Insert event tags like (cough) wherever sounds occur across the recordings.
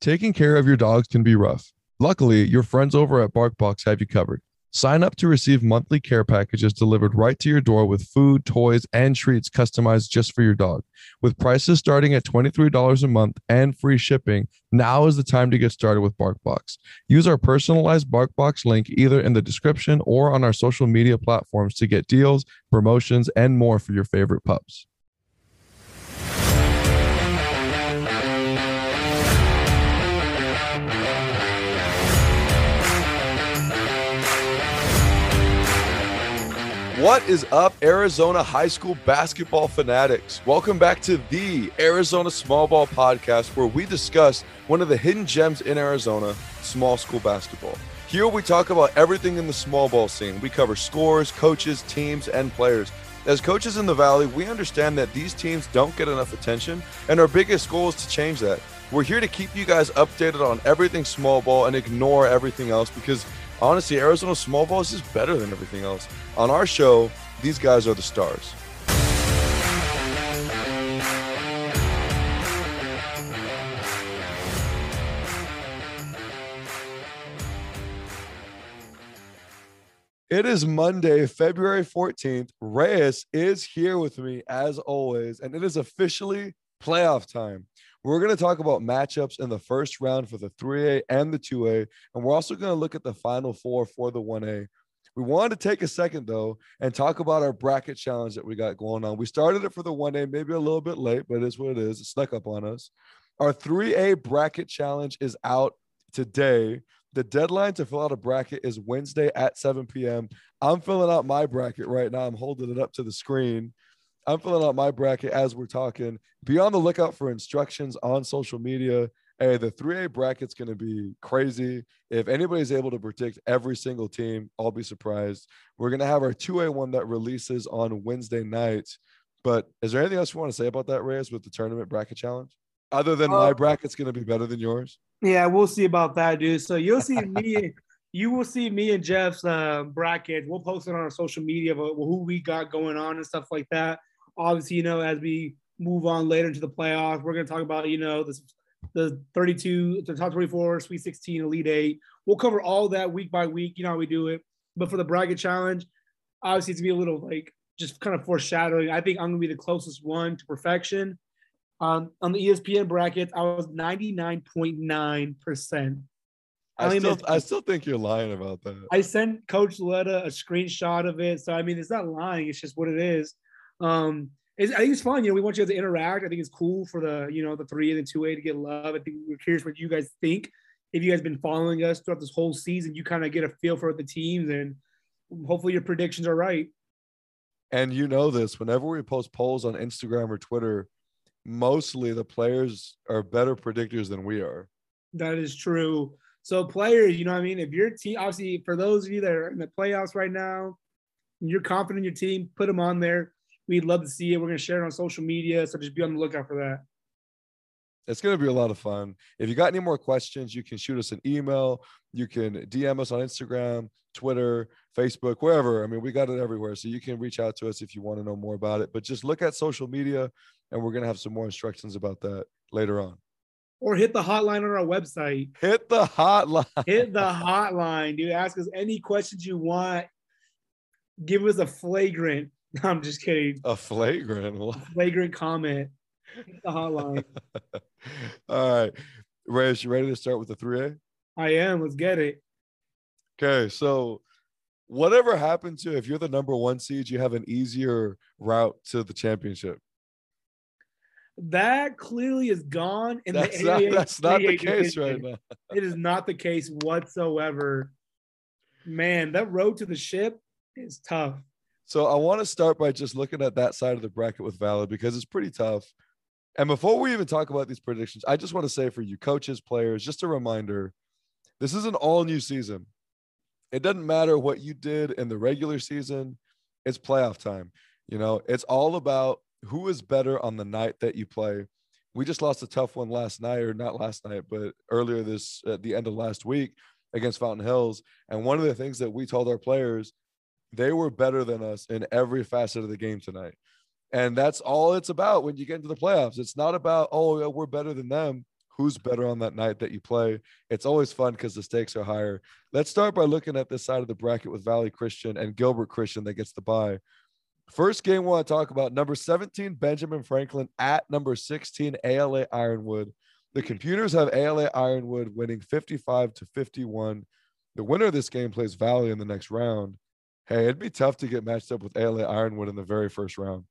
Taking care of your dogs can be rough. Luckily, your friends over at BarkBox have you covered. Sign up to receive monthly care packages delivered right to your door with food, toys, and treats customized just for your dog. With prices starting at $23 a month and free shipping, now is the time to get started with BarkBox. Use our personalized BarkBox link either in the description or on our social media platforms to get deals, promotions, and more for your favorite pups. What is up, Arizona high school basketball fanatics? Welcome back to the Arizona Small Ball Podcast, where we discuss one of the hidden gems in Arizona, small school basketball. Here we talk about everything in the small ball scene. We cover scores, coaches, teams, and players. As coaches in the Valley, we understand that these teams don't get enough attention, and our biggest goal is to change that. We're here to keep you guys updated on everything small ball and ignore everything else because honestly, Arizona small ball is just better than everything else. On our show, these guys are the stars. It is Monday, February 14th. Reyes is here with me as always, and it is officially playoff time. We're going to talk about matchups in the first round for the 3A and the 2A. And we're also going to look at the final four for the 1A. We wanted to take a second, though, and talk about our bracket challenge that we got going on. We started it for the 1A, maybe a little bit late, but it is what it is. It snuck up on us. Our 3A bracket challenge is out today. The deadline to fill out a bracket is Wednesday at 7 p.m. I'm filling out my bracket right now. I'm holding it up to the screen. I'm filling out my bracket as we're talking. Be on the lookout for instructions on social media. Hey, the 3A bracket's going to be crazy. If anybody's able to predict every single team, I'll be surprised. We're going to have our 2A one that releases on Wednesday night. But is there anything else you want to say about that, Reyes, with the tournament bracket challenge? Other than uh, my bracket's going to be better than yours? Yeah, we'll see about that, dude. So you'll see (laughs) me. you will see me and Jeff's uh, bracket. We'll post it on our social media about who we got going on and stuff like that obviously, you know, as we move on later into the playoffs, we're going to talk about, you know, this, the 32, the top 24, Sweet 16, Elite Eight. We'll cover all that week by week. You know how we do it. But for the bracket challenge, obviously, it's going to be a little like just kind of foreshadowing. I think I'm going to be the closest one to perfection. Um, on the ESPN brackets, I was 99.9%. I, still, I still think you're lying about that. I sent Coach Letta a screenshot of it. So, I mean, it's not lying. It's just what it is. Um, I think it's fun. You know, we want you guys to interact. I think it's cool for the, you know, the three and the two A to get love. I think we're curious what you guys think. If you guys been following us throughout this whole season, you kind of get a feel for the teams and hopefully your predictions are right. And you know this, whenever we post polls on Instagram or Twitter, mostly the players are better predictors than we are. That is true. So players, you know I mean? If your team, obviously for those of you that are in the playoffs right now, you're confident in your team, put them on there We'd love to see it. We're going to share it on social media. So just be on the lookout for that. It's going to be a lot of fun. If you got any more questions, you can shoot us an email. You can DM us on Instagram, Twitter, Facebook, wherever. I mean, we got it everywhere. So you can reach out to us if you want to know more about it. But just look at social media, and we're going to have some more instructions about that later on. Or hit the hotline on our website. Hit the hotline. Hit the (laughs) hotline, dude. Ask us any questions you want. Give us a flagrant (laughs) I'm just kidding. A flagrant, a flagrant comment. The hotline. (laughs) All right, Reyes, you ready to start with the three A? I am. Let's get it. Okay, so whatever happened to if you're the number one seed, you have an easier route to the championship. That clearly is gone in that's the not, That's not the case division. right now. (laughs) it is not the case whatsoever. Man, that road to the ship is tough. So I want to start by just looking at that side of the bracket with Valley because it's pretty tough. And before we even talk about these predictions, I just want to say for you coaches, players, just a reminder this is an all new season. It doesn't matter what you did in the regular season, it's playoff time. You know, it's all about who is better on the night that you play. We just lost a tough one last night, or not last night, but earlier this at the end of last week against Fountain Hills. And one of the things that we told our players they were better than us in every facet of the game tonight. And that's all it's about when you get into the playoffs. It's not about, oh, we're better than them. who's better on that night that you play. It's always fun because the stakes are higher. Let's start by looking at this side of the bracket with Valley Christian and Gilbert Christian that gets the bye. First game we want to talk about number 17, Benjamin Franklin at number 16, ALA Ironwood. The computers have ALA Ironwood winning 55 to 51. The winner of this game plays Valley in the next round. Hey, it'd be tough to get matched up with ALA Ironwood in the very first round.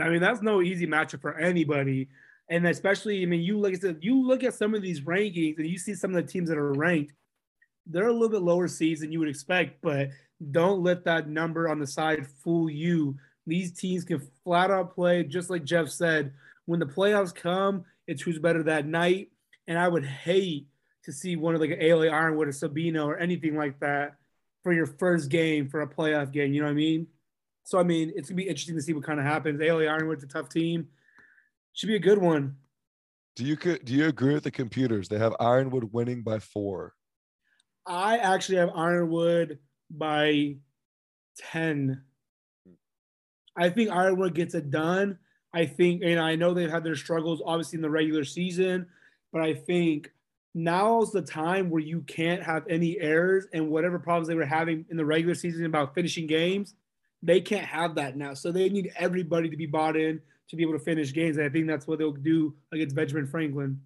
I mean, that's no easy matchup for anybody. And especially, I mean, you look at you look at some of these rankings and you see some of the teams that are ranked, they're a little bit lower seeds than you would expect, but don't let that number on the side fool you. These teams can flat out play, just like Jeff said. When the playoffs come, it's who's better that night. And I would hate to see one of like an ALA Ironwood or Sabino or anything like that for your first game for a playoff game. You know what I mean? So I mean, it's gonna be interesting to see what kind of happens. ALA Ironwood's a tough team. Should be a good one. Do you do you agree with the computers? They have Ironwood winning by four. I actually have Ironwood by ten. I think Ironwood gets it done. I think, and I know they've had their struggles obviously in the regular season, but I think now's the time where you can't have any errors and whatever problems they were having in the regular season about finishing games, they can't have that now. So they need everybody to be bought in to be able to finish games. And I think that's what they'll do against Benjamin Franklin.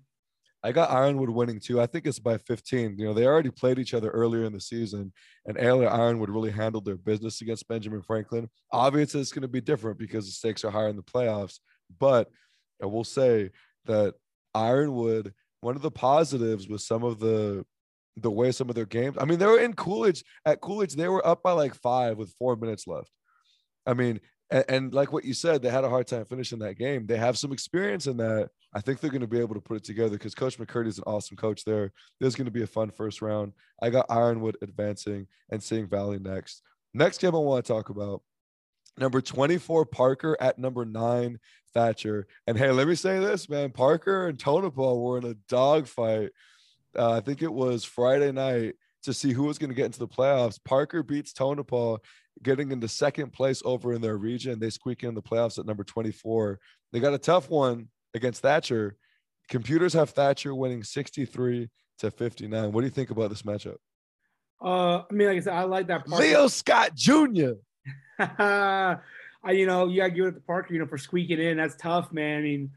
I got Ironwood winning too. I think it's by 15. You know, they already played each other earlier in the season, and ALA Ironwood really handled their business against Benjamin Franklin. Obviously, it's going to be different because the stakes are higher in the playoffs. But I will say that Ironwood, one of the positives was some of the the way some of their games. I mean, they were in Coolidge at Coolidge, they were up by like five with four minutes left. I mean, and, and, like what you said, they had a hard time finishing that game. They have some experience in that. I think they're going to be able to put it together because Coach McCurdy is an awesome coach there. There's going to be a fun first round. I got Ironwood advancing and seeing Valley next. Next game I want to talk about number 24 Parker at number nine Thatcher. And hey, let me say this, man. Parker and Tonopah were in a dogfight. Uh, I think it was Friday night to see who was going to get into the playoffs. Parker beats Tonopah getting into second place over in their region. They squeak in the playoffs at number 24. They got a tough one against Thatcher. Computers have Thatcher winning 63 to 59. What do you think about this matchup? Uh, I mean, like I said, I like that. Parker. Leo Scott Jr. (laughs) I, you know, you got to give it to Parker, you know, for squeaking in. That's tough, man. I mean,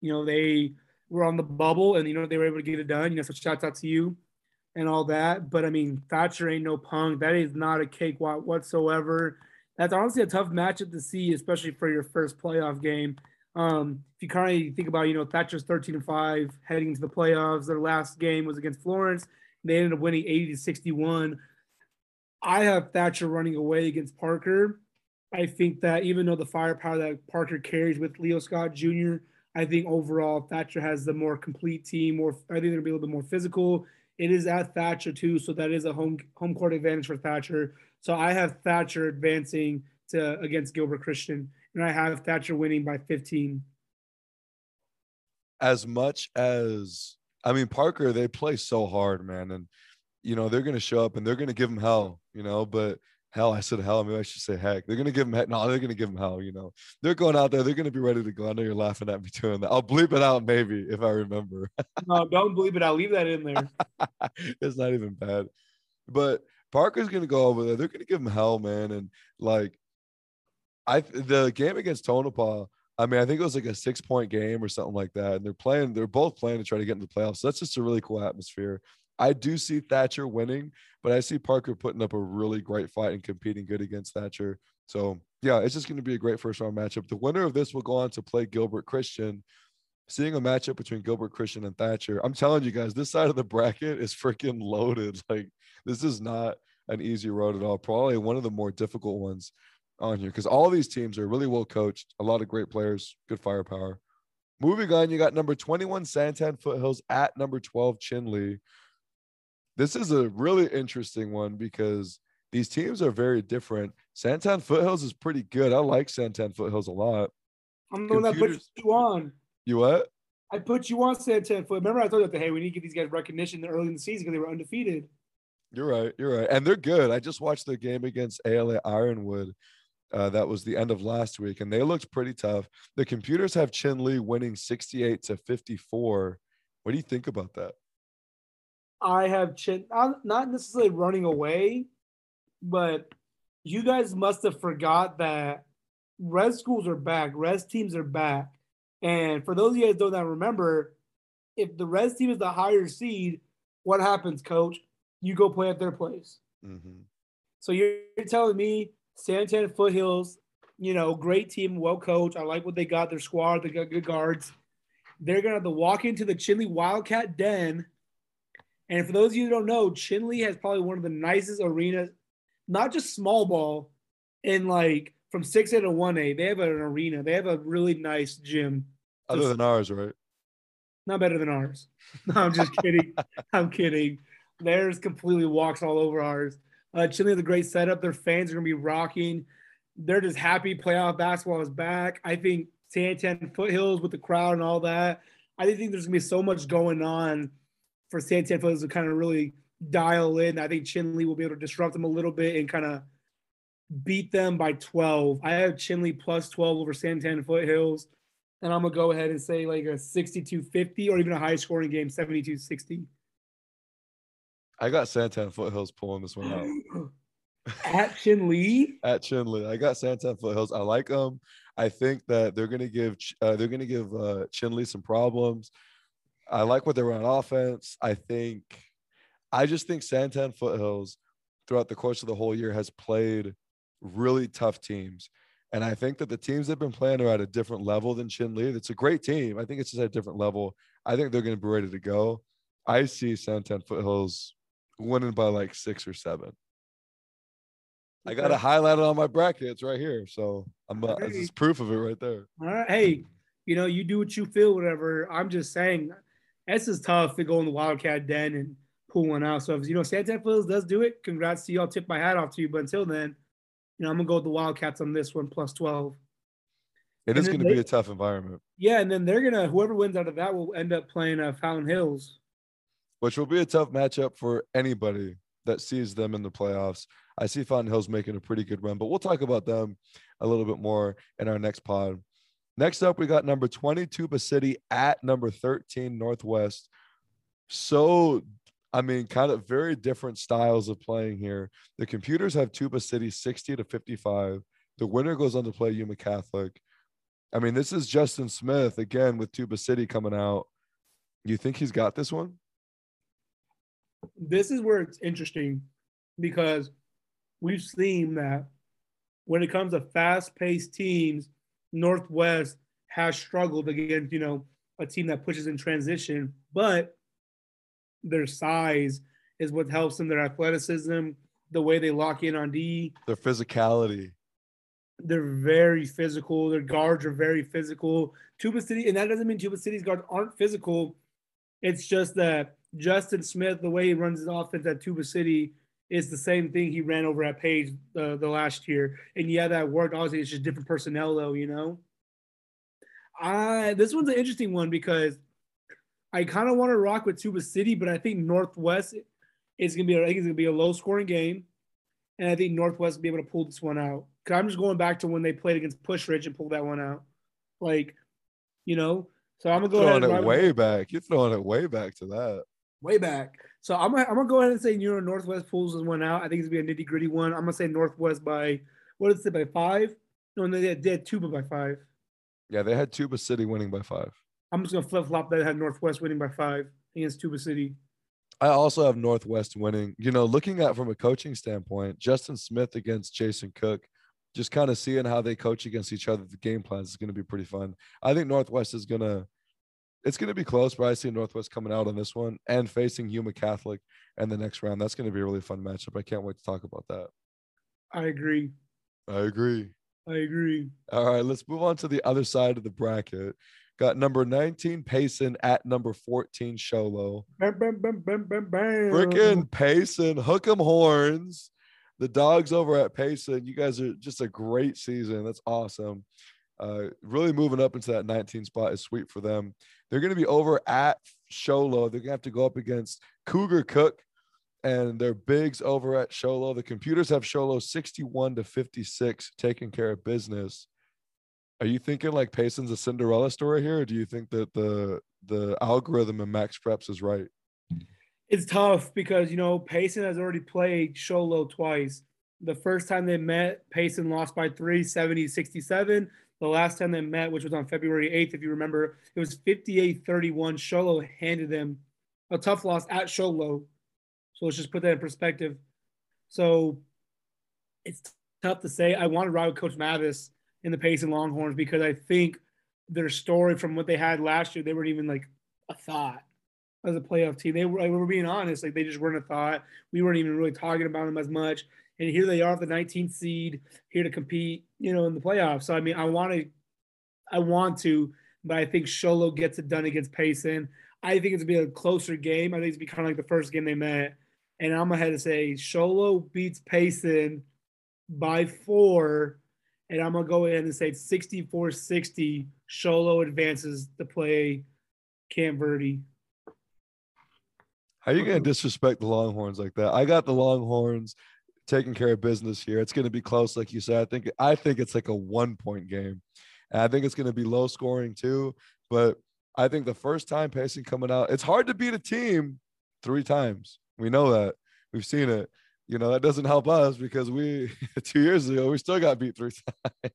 you know, they were on the bubble and, you know, they were able to get it done. You know, so shouts out to you and all that. But I mean, Thatcher ain't no punk. That is not a cakewalk whatsoever. That's honestly a tough matchup to see, especially for your first playoff game. Um, if you kind of think about, you know, Thatcher's 13 and 5 heading into the playoffs. Their last game was against Florence. They ended up winning 80 to 61. I have Thatcher running away against Parker. I think that even though the firepower that Parker carries with Leo Scott Jr., I think overall Thatcher has the more complete team. More, I think they'll be a little bit more physical. It is at Thatcher too, so that is a home home court advantage for Thatcher. So I have Thatcher advancing to against Gilbert Christian, and I have Thatcher winning by 15. As much as I mean, Parker, they play so hard, man, and you know they're gonna show up and they're gonna give them hell, you know. But hell, I said hell. Maybe I should say heck. They're gonna give them heck. No, they're gonna give them hell. You know, they're going out there. They're gonna be ready to go. I know you're laughing at me doing that. I'll bleep it out maybe if I remember. no, don't bleep it out. Leave that in there. (laughs) it's not even bad. But Parker's gonna go over there. They're gonna give him hell, man. And like, I the game against Tonopah. I mean, I think it was like a six point game or something like that. And they're playing, they're both playing to try to get into the playoffs. So that's just a really cool atmosphere. I do see Thatcher winning, but I see Parker putting up a really great fight and competing good against Thatcher. So yeah, it's just going to be a great first round matchup. The winner of this will go on to play Gilbert Christian. Seeing a matchup between Gilbert Christian and Thatcher, I'm telling you guys, this side of the bracket is freaking loaded. (laughs) Like this is not an easy road at all. Probably one of the more difficult ones on here because all these teams are really well coached, a lot of great players, good firepower. Moving on, you got number 21 Santan Foothills at number 12 Chinle. This is a really interesting one because these teams are very different. Santan Foothills is pretty good. I like Santan Foothills a lot. I'm the one that put you on. You what? I put you on Santan Foot. Remember, I told you that hey, we need to give these guys recognition early in the season because they were undefeated. You're right. You're right, and they're good. I just watched their game against ALA Ironwood. Uh, that was the end of last week, and they looked pretty tough. The computers have Chinle winning 68 to 54 What do you think about that? I have Chin not necessarily running away, but you guys must have forgot that res schools are back, res teams are back. And for those of you guys don't remember, if the res team is the higher seed, what happens, coach? You go play at their place. Mm-hmm. So you're, you're telling me Santan Foothills, you know, great team, well coached. I like what they got, their squad, they got good guards. They're gonna have to walk into the Chinle Wildcat Den. And for those of you who don't know, Chinle has probably one of the nicest arenas, not just small ball, in like from 6A to 1A. They have an arena. They have a really nice gym. Other than ours, right? Not better than ours. (laughs) No, I'm just kidding. (laughs) I'm kidding. Theirs completely walks all over ours. Uh, Chinle has a great setup. Their fans are going to be rocking. They're just happy playoff basketball is back. I think Santan Foothills with the crowd and all that. I think there's going to be so much going on for Santan Foothills to kind of really dial in. I think Chinle will be able to disrupt them a little bit and kind of beat them by 12. I have Chinle plus 12 over Santan Foothills. And I'm going to go ahead and say like a 62 50 or even a high scoring game, 72 60. I got Santan Foothills pulling this one out. (laughs) At Chinle? At Chinle. I got Santan Foothills. I like them. I think that they're going to give uh, they're going to give uh, some problems. I like what they run on offense. I think I just think Santan Foothills throughout the course of the whole year has played really tough teams. And I think that the teams that have been playing are at a different level than Chinle. It's a great team. I think it's just at a different level. I think they're going to be ready to go. I see Santan Foothills winning by like six or seven. I got it on my brackets right here. So I'm uh, this is proof of it right there. All right. Hey, you know, you do what you feel, whatever. I'm just saying, this is tough to go in the Wildcat Den and pull one out. So if you know Santan Foothills does do it, congrats to you. I'll tip my hat off to you. But until then, you know, I'm gonna go with the Wildcats on this one plus 12. and It is going to be a tough environment. Yeah, and then they're gonna whoever wins out of that will end up playing uh, Fountain Hills, which will be a tough matchup for anybody that sees them in the playoffs. I see Fountain Hills making a pretty good run, but we'll talk about them a little bit more in our next pod. Next up, we got number 22, Tuba City at number 13 Northwest. So I mean, kind of very different styles of playing here. The computers have Tuba City 60 to 55. The winner goes on to play Yuma Catholic. I mean, this is Justin Smith again with Tuba City coming out. You think he's got this one? This is where it's interesting because we've seen that when it comes to fast-paced teams, Northwest has struggled against, you know, a team that pushes in transition, but their size is what helps them, their athleticism, the way they lock in on D, their physicality. They're very physical. Their guards are very physical. Tuba City, and that doesn't mean Tuba City's guards aren't physical. It's just that Justin Smith, the way he runs his offense at Tuba City, is the same thing he ran over at Page uh, the last year. And yeah, that worked. Obviously, it's just different personnel, though. You know, I this one's an interesting one because I kind of want to rock with Tuba City, but I think Northwest is gonna be I think it's gonna be a low scoring game, and I think Northwest will be able to pull this one out. Cause I'm just going back to when they played against Pusch Ridge and pulled that one out, like, you know. So I'm gonna go throwing ahead it way back. You're throwing it way back to that. Way back. So I'm gonna, I'm gonna go ahead and say you know Northwest pulls this one out. I think it's gonna be a nitty gritty one. I'm gonna say Northwest by what is it say by five? No, they had, they had Tuba by five. Yeah, they had Tuba City winning by five. I'm just gonna flip flop that. I had Northwest winning by five against Tuba City. I also have Northwest winning. You know, looking at from a coaching standpoint, Justin Smith against Jason Cook, just kind of seeing how they coach against each other, the game plans is going to be pretty fun. I think Northwest is going to, it's going to be close, but I see Northwest coming out on this one and facing Yuma Catholic in the next round. That's going to be a really fun matchup. I can't wait to talk about that. I agree. I agree. I agree. All right, let's move on to the other side of the bracket. Got number 19 Payson at number 14 Show Low. Freaking Payson, hook 'em horns. The dogs over at Payson, you guys are just a great season. That's awesome. Uh, really moving up into that 19 spot is sweet for them. They're going to be over at Show Low. They're going to have to go up against Cougar Cook and their bigs over at Show Low. The computers have Show Low 61 to 56 taking care of business. Are you thinking like Payson's a Cinderella story here, or do you think that the the algorithm and MaxPreps is right? It's tough because you know Payson has already played Show Low twice. The first time they met, Payson lost by three, 70 67. The last time they met, which was on February 8th, if you remember, it was 58 31. Show Low handed them a tough loss at Show Low. So let's just put that in perspective. So it's tough to say. I want to ride with Coach Mavis in the Payson Longhorns because I think their story from what they had last year, they weren't even like a thought as a playoff team. They were, like, we were being honest, like they just weren't a thought. We weren't even really talking about them as much. And here they are, the 19th seed, here to compete, you know, in the playoffs. So I mean, I want to, I want to, but I think Show Low gets it done against Payson. I think it's gonna be a closer game. I think it's gonna be kind of like the first game they met. And I'm ahead to have to say Show Low beats Payson by four. And I'm gonna go ahead and say 64-60. Show Low advances to play Camp Verde. How are you gonna uh-huh. disrespect the Longhorns like that? I got the Longhorns taking care of business here. It's gonna be close, like you said. I think I think it's like a one point game. And I think it's gonna be low scoring too. But I think the first time Payson coming out, it's hard to beat a team three times. We know that. We've seen it. You know, that doesn't help us because we (laughs) two years ago we still got beat three (laughs) times.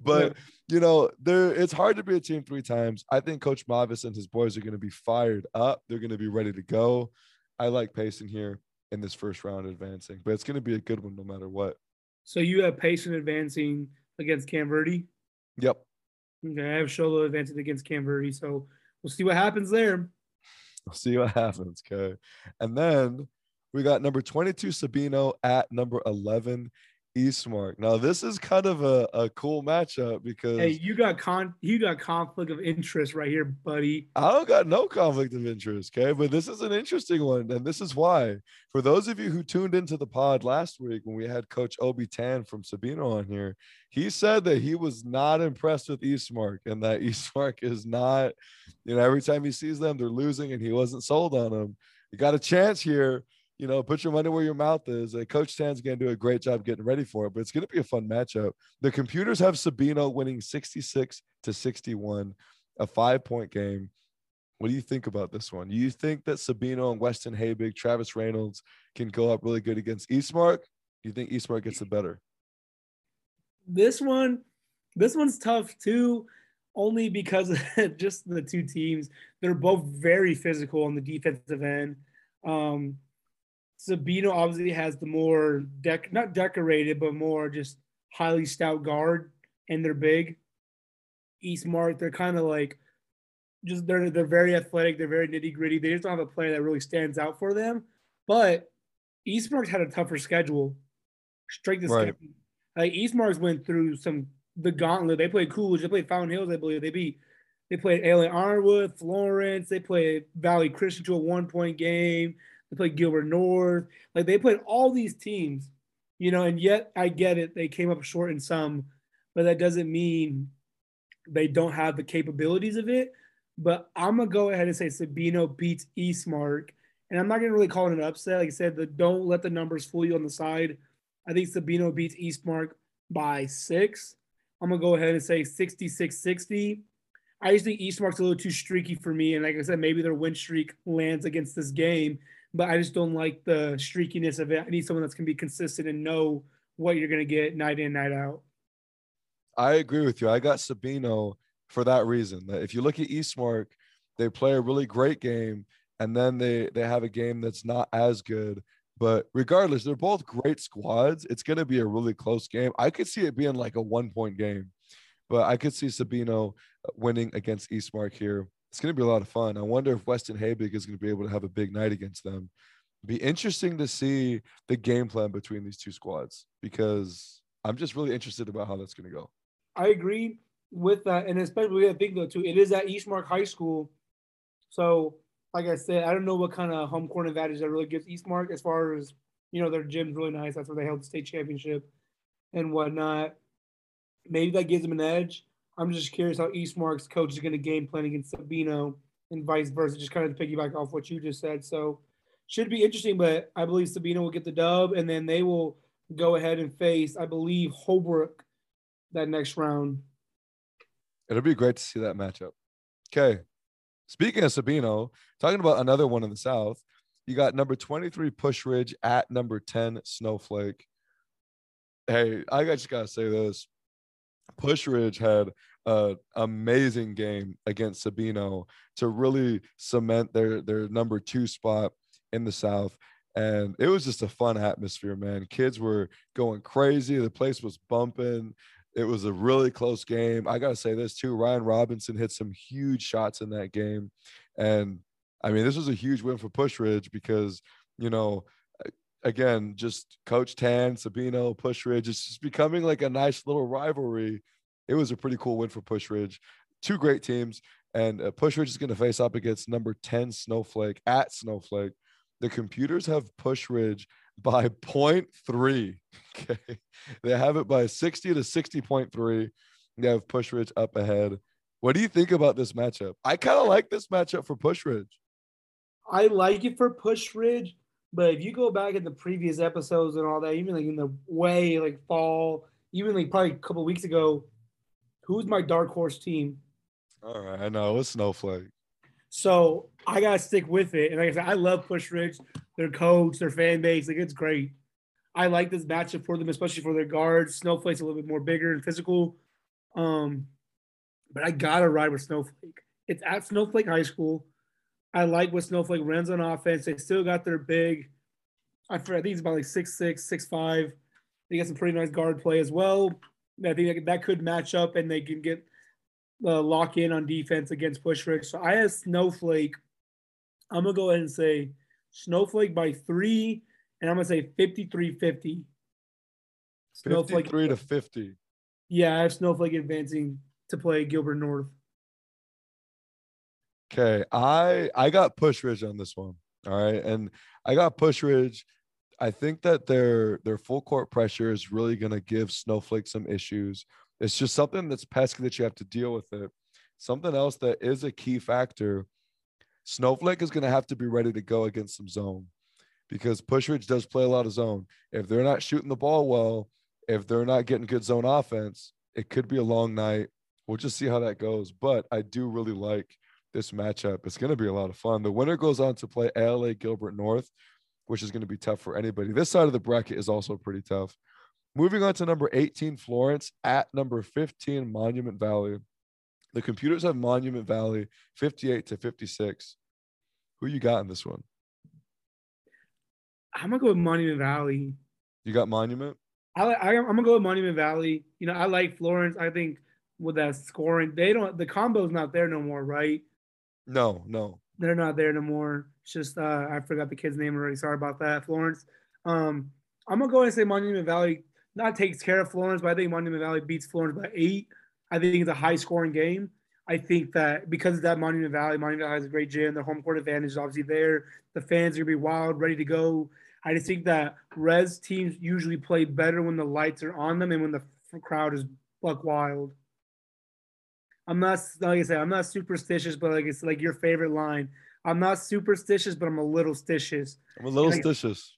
but you know, there it's hard to be a team three times. I think Coach Mavis and his boys are going to be fired up. They're going to be ready to go. I like Payson here in this first round advancing, but it's going to be a good one no matter what. So you have Payson advancing against Verde. Yep. Okay, I have Show Low advancing against Verde, so we'll see what happens there. We'll see what (laughs) happens, okay. And then we got number 22 Sabino at number 11 Eastmark. Now this is kind of a, a cool matchup because hey, you got con you got conflict of interest right here, buddy. I don't got no conflict of interest, okay? But this is an interesting one, and this is why. For those of you who tuned into the pod last week when we had Coach Obi Tan from Sabino on here, he said that he was not impressed with Eastmark and that (laughs) Eastmark is not, you know, every time he sees them, they're losing, and he wasn't sold on them. You got a chance here you know, put your money where your mouth is. Uh, Coach Tan's going to do a great job getting ready for it, but it's going to be a fun matchup. The computers have Sabino winning 66 to 61, a five point game. What do you think about this one? Do you think that Sabino and Weston Habig, Travis Reynolds can go up really good against Eastmark? Do you think Eastmark gets the better? This one, this one's tough too, only because (laughs) just the two teams. They're both very physical on the defensive end. Um, Sabino obviously has the more dec not decorated, but more just highly stout guard, and they're big. Eastmark, they're kind of like just they're they're very athletic, they're very nitty gritty. They just don't have a player that really stands out for them. But Eastmark's had a tougher schedule. Straight to right. schedule. Like Eastmark's went through some the gauntlet. They played Coolidge, they played Fountain Hills, I believe. They beat they played ALA Ironwood, Florence, they played Valley Christian to a one point game. They played Gilbert North. Like they played all these teams, you know, and yet I get it. They came up short in some, but that doesn't mean they don't have the capabilities of it. But I'm gonna go ahead and say Sabino beats Eastmark, and I'm not gonna really call it an upset. Like I said, the don't let the numbers fool you on the side. I think Sabino beats Eastmark by six. I'm gonna go ahead and say 66-60. I just think Eastmark's a little too streaky for me, and like I said, maybe their win streak lands against this game, but I just don't like the streakiness of it. I need someone that's going to be consistent and know what you're going to get night in, night out. I agree with you. I got Sabino for that reason. That if you look at Eastmark, they play a really great game, and then they they have a game that's not as good. But regardless, they're both great squads. It's going to be a really close game. I could see it being like a one point game, but I could see Sabino winning against Eastmark here it's going to be a lot of fun. I wonder if Weston Habig is going to be able to have a big night against them. Be interesting to see the game plan between these two squads because I'm just really interested about how that's going to go. I agree with that, and especially I think though too, it is at Eastmark High School, so like I said, I don't know what kind of home court advantage that really gives Eastmark as far as you know their gym's really nice. That's where they held the state championship and whatnot. Maybe that gives them an edge. I'm just curious how Eastmark's coach is going to game plan against Sabino and vice versa, just kind of to piggyback off what you just said. So should be interesting, but I believe Sabino will get the dub and then they will go ahead and face, I believe, Holbrook that next round. It'll be great to see that matchup. Okay. Speaking of Sabino, talking about another one in the South, you got number 23 Pusch Ridge at number 10 Snowflake. Hey, I just gotta say this. Pusch Ridge had an amazing game against Sabino to really cement their their number two spot in the South. And it was just a fun atmosphere, man. Kids were going crazy. The place was bumping. It was a really close game. I got to say this too. Ryan Robinson hit some huge shots in that game. And I mean, this was a huge win for Pusch Ridge because, you know, again, just Coach Tan, Sabino, Pusch Ridge, it's just becoming like a nice little rivalry. It was a pretty cool win for Pusch Ridge. Two great teams. And uh, Pusch Ridge is going to face up against number 10 Snowflake at Snowflake. The computers have Pusch Ridge (laughs) by 0.3. (laughs) Okay. They have it by 60 to 60.3. They have Pusch Ridge up ahead. What do you think about this matchup? I kind of like this matchup for Pusch Ridge. I like it for Pusch Ridge, but if you go back in the previous episodes and all that, even like in the way like fall, even like probably a couple weeks ago, who's my dark horse team? All right, I know it's Snowflake. So I gotta stick with it. And like I said, I love Pusch Ridge, their coach, their fan base. Like it's great. I like this matchup for them, especially for their guards. Snowflake's a little bit more bigger and physical. Um, but I gotta ride with Snowflake. It's at Snowflake High School. I like what Snowflake runs on offense. They still got their big. I think it's about like six six, six five. They got some pretty nice guard play as well. I think that could match up, and they can get uh, lock in on defense against Pusch Ridge. So I have Snowflake. I'm gonna go ahead and say Snowflake by three, and I'm gonna say 53 50. Snowflake 53 to 50. Yeah, I have Snowflake advancing to play Gilbert North. Okay, I I got Pusch Ridge on this one. All right, and I got Pusch Ridge. I think that their their full court pressure is really going to give Snowflake some issues. It's just something that's pesky that you have to deal with it. Something else that is a key factor. Snowflake is going to have to be ready to go against some zone because Pusch Ridge does play a lot of zone. If they're not shooting the ball well, if they're not getting good zone offense, it could be a long night. We'll just see how that goes. But I do really like this matchup. It's going to be a lot of fun. The winner goes on to play ALA Gilbert North, which is going to be tough for anybody. This side of the bracket is also pretty tough. Moving on to number 18, Florence at number 15, Monument Valley. The computers have Monument Valley 58 to 56. Who you got in this one? I'm gonna go with Monument Valley. You got Monument? I, I am gonna go with Monument Valley. You know, I like Florence. I think with that scoring, they don't the combo's not there no more, right? No, no, they're not there no more. It's just uh, I forgot the kid's name already. Sorry about that, Florence. Um, I'm gonna go ahead and say Monument Valley not takes care of Florence, but I think Monument Valley beats Florence by eight. I think it's a high scoring game. I think that because of that Monument Valley, Monument Valley has a great gym. Their home court advantage is obviously there. The fans are gonna be wild, ready to go. I just think that res teams usually play better when the lights are on them and when the crowd is buck wild. I'm not like I said, I'm not superstitious, but like it's like your favorite line. I'm not superstitious, but I'm a little stitious. I'm a little like, stitious.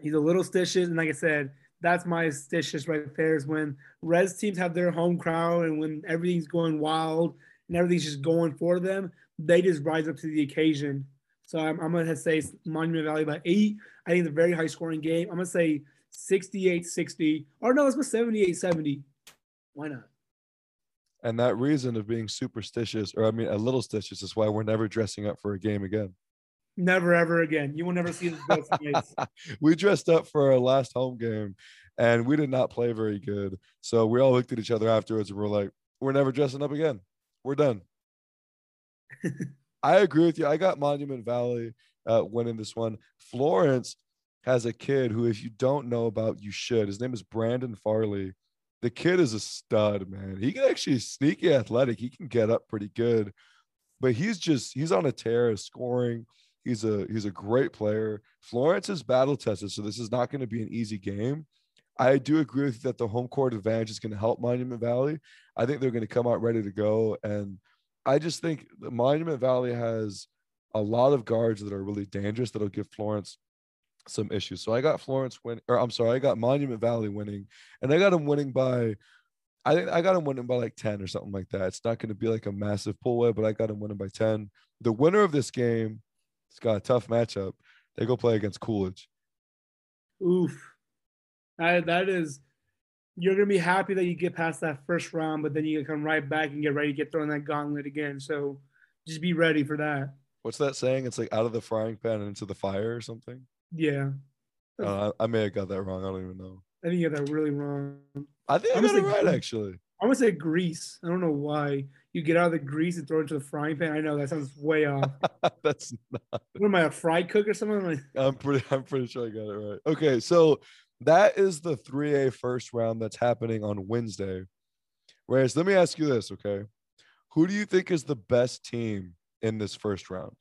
He's a little stitious, and like I said, that's my stitious right there is when res teams have their home crowd and when everything's going wild and everything's just going for them, they just rise up to the occasion. So I'm, I'm going to say Monument Valley by eight. I think it's a very high scoring game. I'm going to say 68 60. Or no, let's go 78 70. Why not? And that reason of being superstitious, or I mean, a little stitious, is why we're never dressing up for a game again. Never ever again. You will never see this face. (laughs) we dressed up for our last home game and we did not play very good. So we all looked at each other afterwards and we're like, we're never dressing up again. We're done. (laughs) I agree with you. I got Monument Valley uh, winning this one. Florence has a kid who, if you don't know about, you should. His name is Brandon Farley. The kid is a stud, man. He can actually sneaky athletic. He can get up pretty good, but he's just he's on a tear, of scoring He's a he's a great player. Florence is battle tested, so this is not going to be an easy game. I do agree with you that the home court advantage is going to help Monument Valley. I think they're going to come out ready to go, and I just think the Monument Valley has a lot of guards that are really dangerous that'll give Florence some issues. So I got Florence win, or I'm sorry, I got Monument Valley winning, and I got them winning by I think I got him winning by like 10 or something like that. It's not going to be like a massive pull away, but I got him winning by 10. The winner of this game, it's got a tough matchup. They go play against Coolidge. Oof. That, that is, you're going to be happy that you get past that first round, but then you come right back and get ready to get thrown that gauntlet again. So just be ready for that. What's that saying? It's like out of the frying pan and into the fire or something. Yeah. Uh, I, may have got that wrong. I don't even know. I think you got that really wrong. I think I I'm got it gonna say right actually. I want to say grease. I don't know why. You get out of the grease and throw it into the frying pan. I know that sounds way off. (laughs) That's not. what am I, a fry cook or something? Like, I'm pretty. (laughs) I'm pretty sure I got it right. Okay, so that is the 3A first round that's happening on Wednesday. Whereas, let me ask you this, okay? Who do you think is the best team in this first round?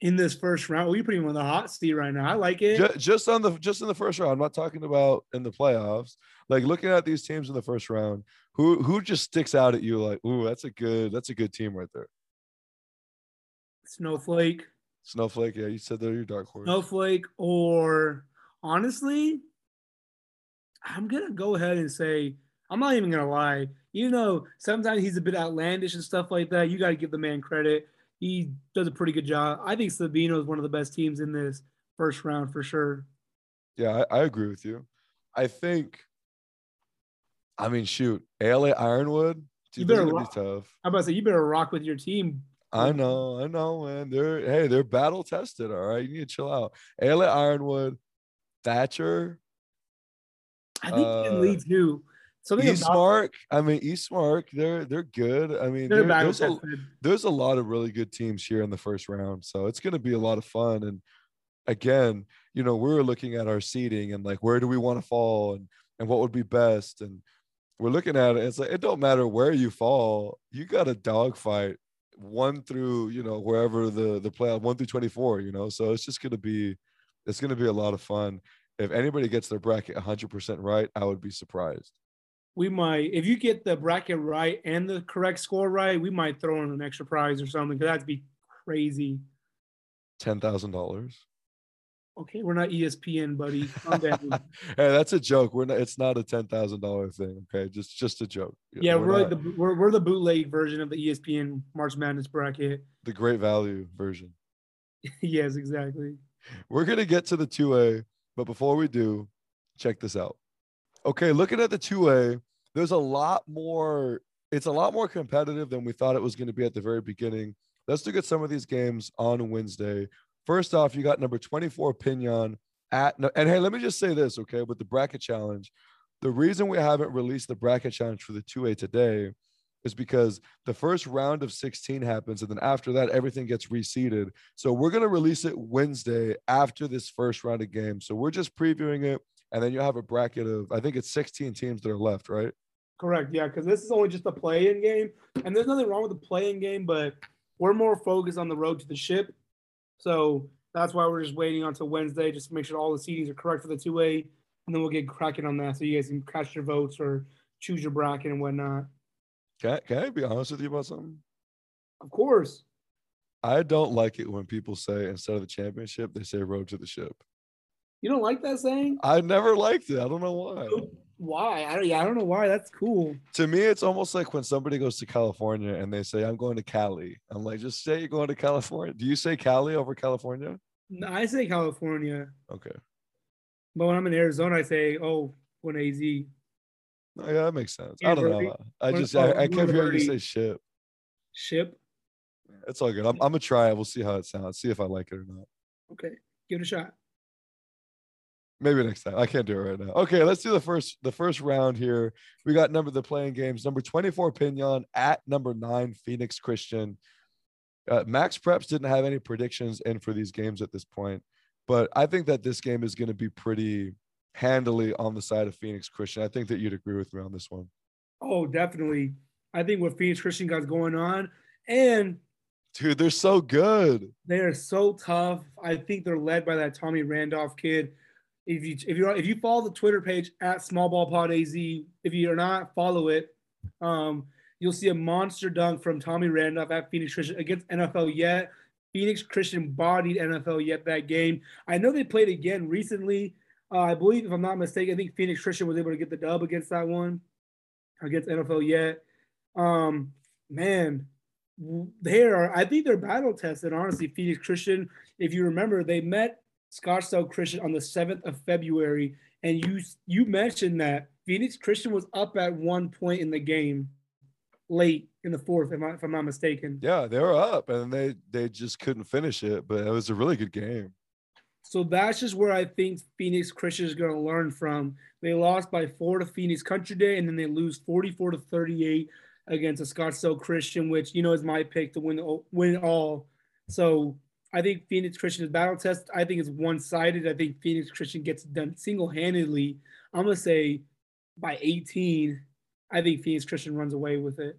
In this first round, we put him on the hot seat right now. I like it. Just, just on the just in the first round. I'm not talking about in the playoffs. Like looking at these teams in the first round, who who just sticks out at you? Like, ooh, that's a good that's a good team right there. Snowflake, Snowflake, yeah, you said they're your dark horse. Snowflake, or honestly, I'm gonna go ahead and say I'm not even gonna lie. You know, sometimes he's a bit outlandish and stuff like that. You got to give the man credit. He does a pretty good job. I think Sabino is one of the best teams in this first round for sure. Yeah, I, I agree with you. I think. I mean, shoot, ALA Ironwood. You Dude, they're better rock- be tough. I'm about to say you better rock with your team. I know, I know, man. They're hey, they're battle tested. All right, you need to chill out. ALA Ironwood, Thatcher, I think Uh, in league. Something about Eastmark. I mean, Eastmark. They're they're good. I mean, they're there- battle there's a, there's a lot of really good teams here in the first round, so it's going to be a lot of fun. And again, you know, we are looking at our seating and like where do we want to fall and and what would be best, and we're looking at it. It's like it don't matter where you fall, you got a dogfight one through you know wherever the the playoff one through 24 you know so it's just going to be it's going to be a lot of fun if anybody gets their bracket 100% right i would be surprised we might if you get the bracket right and the correct score right, we might throw in an extra prize or something. Cause that'd be crazy. $10000 Okay, we're not ESPN, buddy. (laughs) Hey, that's a joke. We're not. It's not a ten thousand dollar thing. Okay, just just a joke. yeah, we're, like not- the we're, we're the bootleg version of the ESPN March Madness bracket. the great value version. (laughs) yes, exactly. We're gonna get to the two A, but before we do, check this out. Okay, looking at the two A, there's a lot more. It's a lot more competitive than we thought it was going to be at the very beginning. Let's look at some of these games on Wednesday. First off, you got number 24 Pinon at and hey, let me just say this, okay, with the bracket challenge. The reason we haven't released the bracket challenge for the 2A today is because the first round of 16 happens and then after that everything gets reseeded. So we're going to release it Wednesday after this first round of games. So we're just previewing it and then you have a bracket of I think it's 16 teams that are left, right? Correct. Yeah, because this is only just a play-in game, and there's nothing wrong with the play-in game, but we're more focused on the road to the ship. So that's why we're just waiting until Wednesday, just to make sure all the seedings are correct for the two A, and then we'll get cracking on that, so you guys can cast your votes or choose your bracket and whatnot. Can I, can I be honest with you about something? Of course. I don't like it when people say instead of the championship, they say road to the ship. You don't like that saying? I never liked it. I don't know why. Oh, why? I don't. Yeah, I don't know why. That's cool. To me, it's almost like when somebody goes to California and they say, I'm going to Cali. I'm like, just say you're going to California. Do you say Cali over California? No, I say California, Okay. but when I'm in Arizona, I say, "Oh, when AZ." Oh, yeah, that makes sense. Yeah, I don't know. I just, oh, I, I kept hearing you say ship. Ship. It's all good. I'm, I'm going to try it. We'll see how it sounds. See if I like it or not. Okay, give it a shot. Maybe next time. I can't do it right now. Okay, let's do the first the first round here. We got number the playing games. Number 24 Pinon at number nine Phoenix Christian. Uh, MaxPreps didn't have any predictions in for these games at this point, but I think that this game is going to be pretty handily on the side of Phoenix Christian. I think that you'd agree with me on this one. Oh, definitely. I think what Phoenix Christian got going on, and Dude, they're so good. they are so tough. I think they're led by that Tommy Randolph kid. If you if you if you follow the Twitter page at Small Ball Pod Az, if you're not, follow it. Um, you'll see a monster dunk from Tommy Randolph at Phoenix Christian against NFL YET. Phoenix Christian bodied NFL YET that game. I know they played again recently. Uh, I believe, if I'm not mistaken, I think Phoenix Christian was able to get the dub against that one. against NFL YET. Um, man, they are. I think they're battle tested. Honestly, Phoenix Christian. If you remember, they met Scottsdale Christian on the seventh of February, and you you mentioned that Phoenix Christian was up at one point in the game, late in the fourth, if, I, if I'm not mistaken. Yeah, they were up, and they they just couldn't finish it. But it was a really good game. So that's just where I think Phoenix Christian is going to learn from. They lost by four to Phoenix Country Day, and then they lose 44 to 38 against a Scottsdale Christian, which you know is my pick to win win all. So I think Phoenix Christian is battle test. I think it's one sided. I think Phoenix Christian gets done single handedly. I'm gonna say by 18. I think Phoenix Christian runs away with it.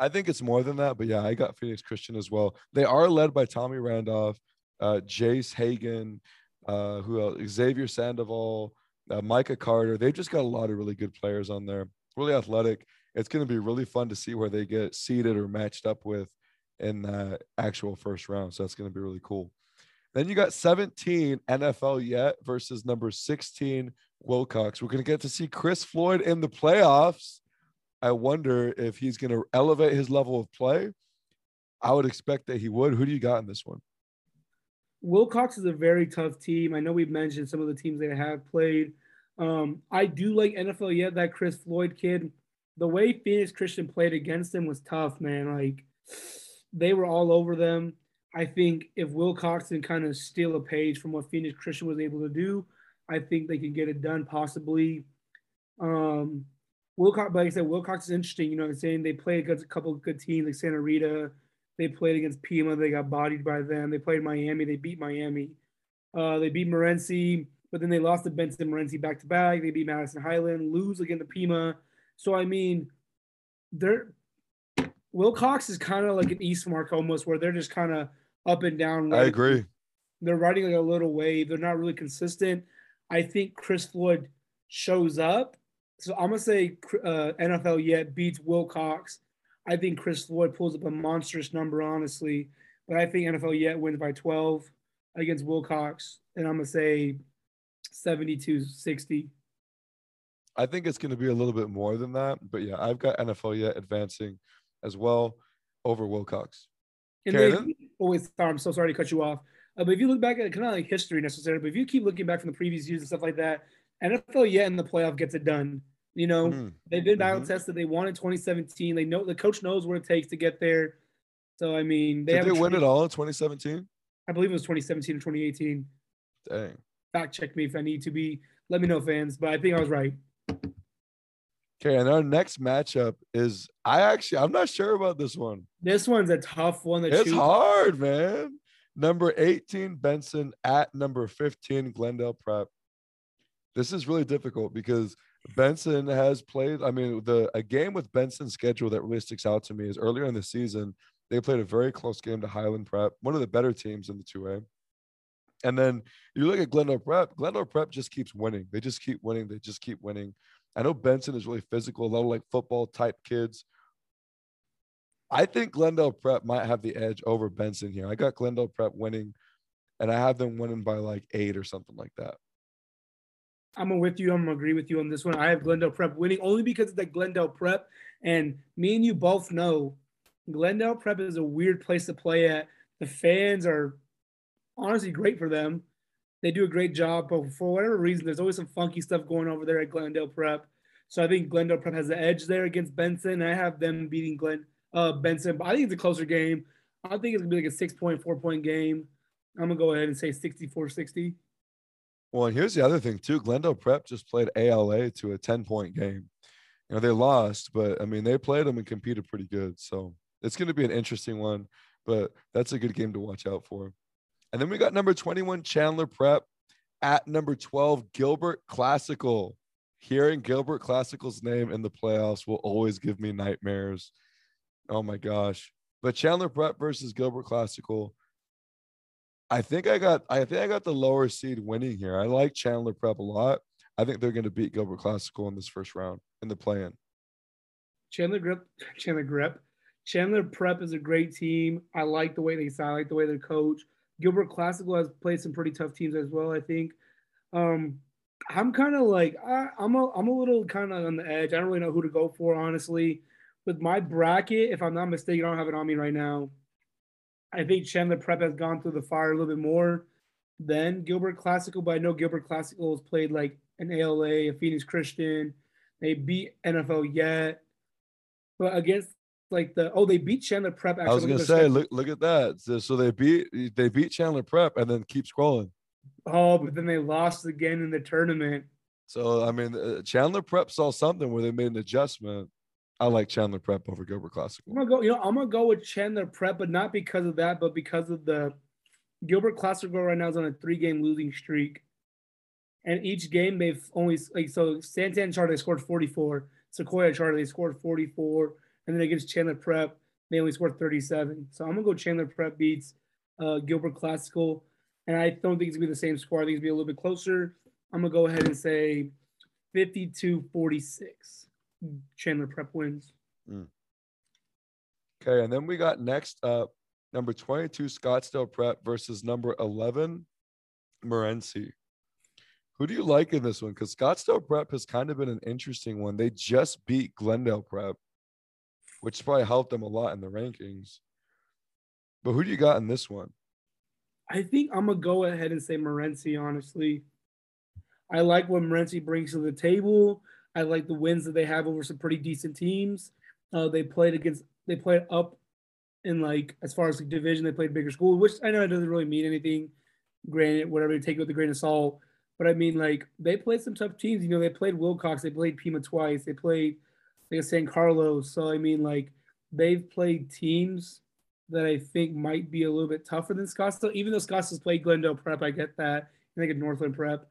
I think it's more than that, but yeah, I got Phoenix Christian as well. They are led by Tommy Randolph, uh, Jace Hagan, uh, who else? Xavier Sandoval, uh, Micah Carter. They've just got a lot of really good players on there. Really athletic. It's going to be really fun to see where they get seated or matched up with in the actual first round. So that's going to be really cool. Then you got 17 NFL yet versus number 16 Wilcox. We're going to get to see Chris Floyd in the playoffs. I wonder if he's going to elevate his level of play. I would expect that he would. Who do you got in this one? Wilcox is a very tough team. I know we've mentioned some of the teams they have played. Um, I do like NFL yet that Chris Floyd kid. The way Phoenix Christian played against him was tough, man. Like they were all over them. I think if Wilcox can kind of steal a page from what Phoenix Christian was able to do, I think they can get it done possibly. Um, Wilcox, like I said, Wilcox is interesting. You know what I'm saying? They played against a couple of good teams like Santa Rita. They played against Pima. They got bodied by them. They played Miami. They beat Miami. Uh, they beat Morenci, but then they lost to Benson Morenci back to back. They beat Madison Highland, lose against the Pima. So I mean, they're Wilcox is kind of like an East Mark almost, where they're just kind of up and down. I agree. They're riding like a little wave. They're not really consistent. I think Chris Floyd shows up. So I'm gonna say uh, NFL yet beats Wilcox. I think Chris Floyd pulls up a monstrous number, honestly. But I think NFL yet wins by 12 against Wilcox, and I'm gonna say 72-60. I think it's going to be a little bit more than that, but yeah, I've got NFL yet advancing as well over Wilcox. And then, always, oh, I'm so sorry to cut you off. Uh, but if you look back at kind of like history necessarily, but if you keep looking back from the previous years and stuff like that, NFL yet in the playoff gets it done. You know, mm-hmm. they've been battle mm-hmm. tested. They won in 2017. They know the coach knows what it takes to get there. So I mean, they did they win it all in 2017? I believe it was 2017 or 2018. Dang. Fact check me if I need to be. Let me know, fans. But I think I was right. Okay, and our next matchup is I actually I'm not sure about this one. This one's a tough one. it's choose. hard, man. Number 18 Benson at number 15 Glendale Prep. This is really difficult because Benson has played. I mean, the a game with Benson's schedule that really sticks out to me is earlier in the season they played a very close game to Highland Prep, one of the better teams in the 2A. And then you look at Glendale Prep. Glendale Prep just keeps winning. They just keep winning. They just keep winning. I know Benson is really physical, a lot of like football type kids. I think Glendale Prep might have the edge over Benson here. I got Glendale Prep winning, and I have them winning by like eight or something like that. I'm with you. I'm gonna agree with you on this one. I have Glendale Prep winning only because it's the Glendale Prep, and me and you both know Glendale Prep is a weird place to play at. The fans are honestly great for them. They do a great job, but for whatever reason, there's always some funky stuff going over there at Glendale Prep. So I think Glendale Prep has the edge there against Benson. I have them beating Glen uh, Benson, but I think it's a closer game. I think it's gonna be like a six point, four point game. I'm gonna go ahead and say 64-60. Well, and here's the other thing too. Glendale Prep just played ALA to a 10 point game. You know, they lost, but I mean, they played them and competed pretty good. So it's to be an interesting one, but that's a good game to watch out for. And then we got number 21, Chandler Prep at number 12, Gilbert Classical. Hearing Gilbert Classical's name in the playoffs will always give me nightmares. Oh my gosh. But Chandler Prep versus Gilbert Classical. I think I got I think I got the lower seed winning here. I like Chandler Prep a lot. I think they're going to beat Gilbert Classical in this first round in the play-in. Chandler Grip, Chandler Grip, Chandler Prep is a great team. I like the way they sound, I like the way they coach. Gilbert Classical has played some pretty tough teams as well. I think. Um, I'm kind of like I, I'm a I'm a little kind of on the edge. I don't really know who to go for honestly. With my bracket, if I'm not mistaken, I don't have it on me right now. I think Chandler Prep has gone through the fire a little bit more than Gilbert Classical, but I know Gilbert Classical has played like an ALA, a Phoenix Christian. They beat NFL yet, but against like the oh they beat Chandler Prep. Actually, I was gonna say look look at that. So, so they beat they beat Chandler Prep and then keep scrolling. Oh, but then they lost again in the tournament. So I mean, uh, Chandler Prep saw something where they made an adjustment. I like Chandler Prep over Gilbert Classical. I'm gonna go. You know, I'm gonna go with Chandler Prep, but not because of that, but because of the Gilbert Classical right now is on a three-game losing streak, and each game they've only like so Santan Charter they scored 44, Sequoia Charter they scored 44, and then against Chandler Prep only scored 37. So I'm gonna go Chandler Prep beats uh, Gilbert Classical and I don't think it's gonna be the same score. I think it's gonna be a little bit closer. I'm gonna go ahead and say 52-46. Chandler Prep wins. Mm. Okay, and then we got next up number 22 Scottsdale Prep versus number 11 Morenci. Who do you like in this one? Because Scottsdale Prep has kind of been an interesting one. They just beat Glendale Prep, which probably helped them a lot in the rankings. But who do you got in this one? I think I'm gonna go ahead and say Morenci. Honestly, I like what Morenci brings to the table. I like the wins that they have over some pretty decent teams. Uh, they played against, they played up in like as far as the division. They played bigger schools, which I know it doesn't really mean anything. Granted, whatever you take it with a grain of salt. But I mean, like they played some tough teams. You know, they played Wilcox, they played Pima twice, they played like San Carlos. So I mean, like they've played teams that I think might be a little bit tougher than Scottsdale. Even though Scottsdale's played Glendale Prep, I get that. I think at Northland Prep.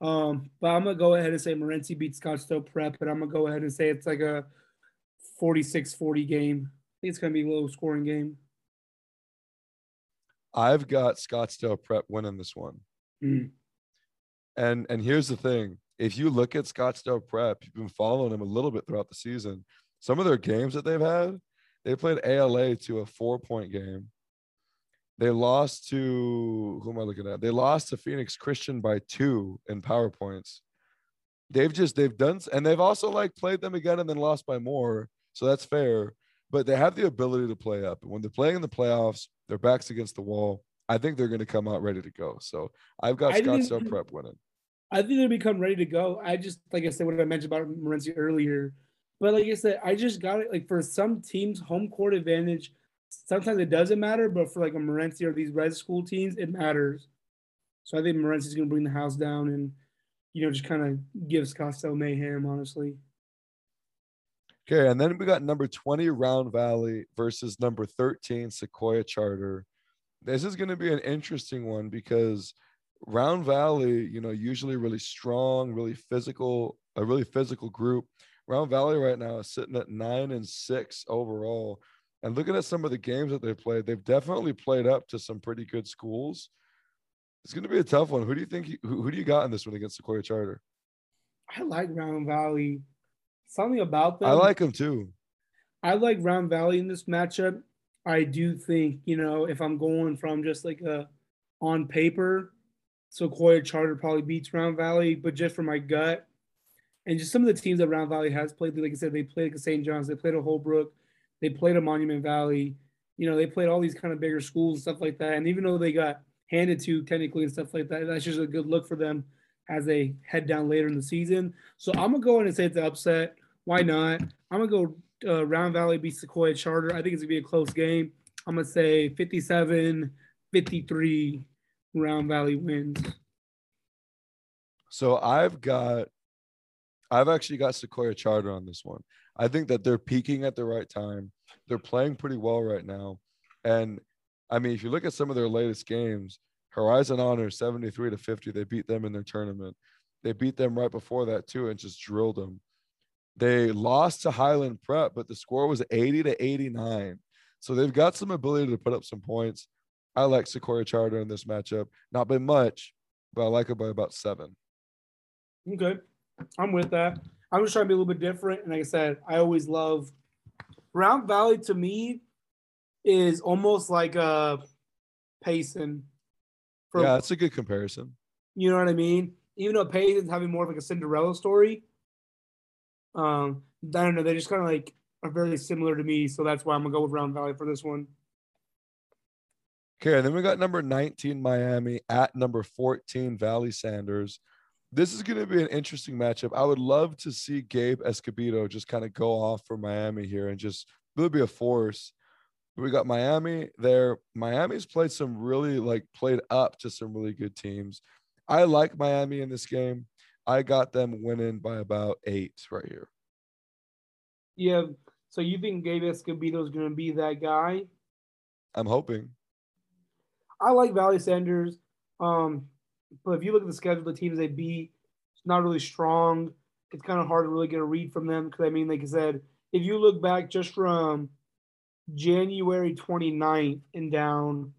Um, but I'm gonna go ahead and say Morenci beats Scottsdale Prep, but I'm gonna go ahead and say it's like a 46-40 game. I think it's gonna be a low scoring game. I've got Scottsdale Prep winning this one. Mm. And and here's the thing: if you look at Scottsdale Prep, you've been following them a little bit throughout the season. Some of their games that they've had, they played ALA to a four point game. They lost to who am I looking at? They lost to Phoenix Christian by two in power points. They've just they've done and they've also like played them again and then lost by more. So that's fair. But they have the ability to play up. When they're playing in the playoffs, their backs against the wall. I think they're going to come out ready to go. So I've got Scottsdale Prep winning. I think they'll become ready to go. I just like I said what I mentioned about Morenci earlier. But like I said, I just got it. Like for some teams, home court advantage. Sometimes it doesn't matter, but for like a Morenci or these red school teams, it matters. So I think Morenci's going to bring the house down and, you know, just kind of give Scottsdale mayhem, honestly. Okay, and then we got number 20 Round Valley versus number 13 Sequoia Charter. This is going to be an interesting one because Round Valley, you know, usually really strong, really physical, a really physical group. Round Valley right now is sitting at nine and six overall. And looking at some of the games that they've played, they've definitely played up to some pretty good schools. It's going to be a tough one. Who do you think? who, who do you got in this one against Sequoia Charter? I like Round Valley. Something about them. I like them too. I like Round Valley in this matchup. I do think you know if I'm going from just like a on paper, Sequoia Charter probably beats Round Valley, but just for my gut, and just some of the teams that Round Valley has played, like I said, they played St. John's, they played at Holbrook, they played at Monument Valley. You know, they played all these kind of bigger schools and stuff like that. And even though they got handed to technically and stuff like that, that's just a good look for them as they head down later in the season. So I'm gonna go in and say it's an upset. Why not? I'm gonna go uh, Round Valley beats Sequoia Charter. I think it's gonna be a close game. I'm gonna say 57 53 Round Valley wins. So I've got I've actually got Sequoia Charter on this one. I think that they're peaking at the right time. They're playing pretty well right now. And I mean, if you look at some of their latest games, Horizon Honor 73 to 50, they beat them in their tournament. They beat them right before that too and just drilled them. They lost to Highland Prep, but the score was 80 to 89. So they've got some ability to put up some points. I like Sequoia Charter in this matchup. Not by much, but I like it by about seven. Okay. I'm with that. I'm just trying to be a little bit different. And like I said, I always love Round Valley to me is almost like a Payson. yeah, that's a good comparison. You know what I mean? even though Payson's having more of like a Cinderella story, um, I don't know. They just kind of like are very similar to me, so that's why I'm gonna go with Round Valley for this one. Okay, and then we got number 19 Miami at number 14 Valley Sanders. This is going to be an interesting matchup. I would love to see Gabe Escobedo just kind of go off for Miami here and just really be a force. We got Miami there. Miami's played some really like played up to some really good teams. I like Miami in this game. I got them winning by about eight right here. Yeah. So you think Gabe Escobedo is going to be that guy? I'm hoping. I like Valley Sanders. Um, but if you look at the schedule, the teams they beat, it's not really strong. It's kind of hard to really get a read from them because I mean, like I said, if you look back just from January 29th and down,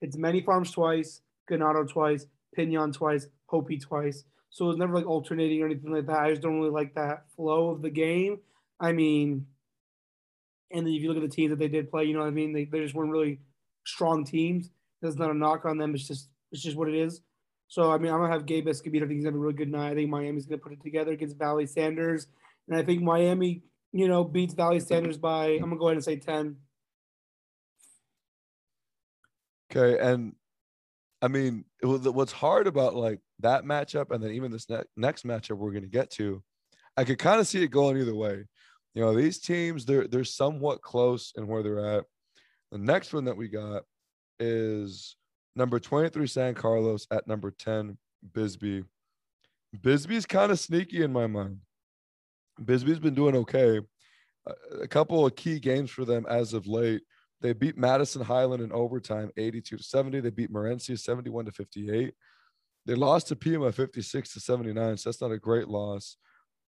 it's Many Farms twice, Ganado twice, Pinon twice, Hopi twice. So it's never like alternating or anything like that. I just don't really like that flow of the game. I mean, and then if you look at the teams that they did play, you know what I mean? They, they just weren't really strong teams. That's not a knock on them. It's just it's just what it is. So I mean, I'm gonna have Gabe Escobedo. I think he's gonna a really good night. I think Miami's gonna put it together against Valley Sanders, and I think Miami, you know, beats Valley Sanders by I'm gonna go ahead and say ten. Okay, and I mean, what's hard about like that matchup, and then even this ne- next matchup we're gonna get to, I could kind of see it going either way. You know, these teams they're they're somewhat close in where they're at. The next one that we got is number 23 San Carlos at number 10 Bisbee. Bisbee's kind of sneaky in my mind. Bisbee's been doing okay. A couple of key games for them as of late. They beat Madison Highland in overtime 82 to 70. They beat Morenci 71 to 58. They lost to Pima 56 to 79. So that's not a great loss.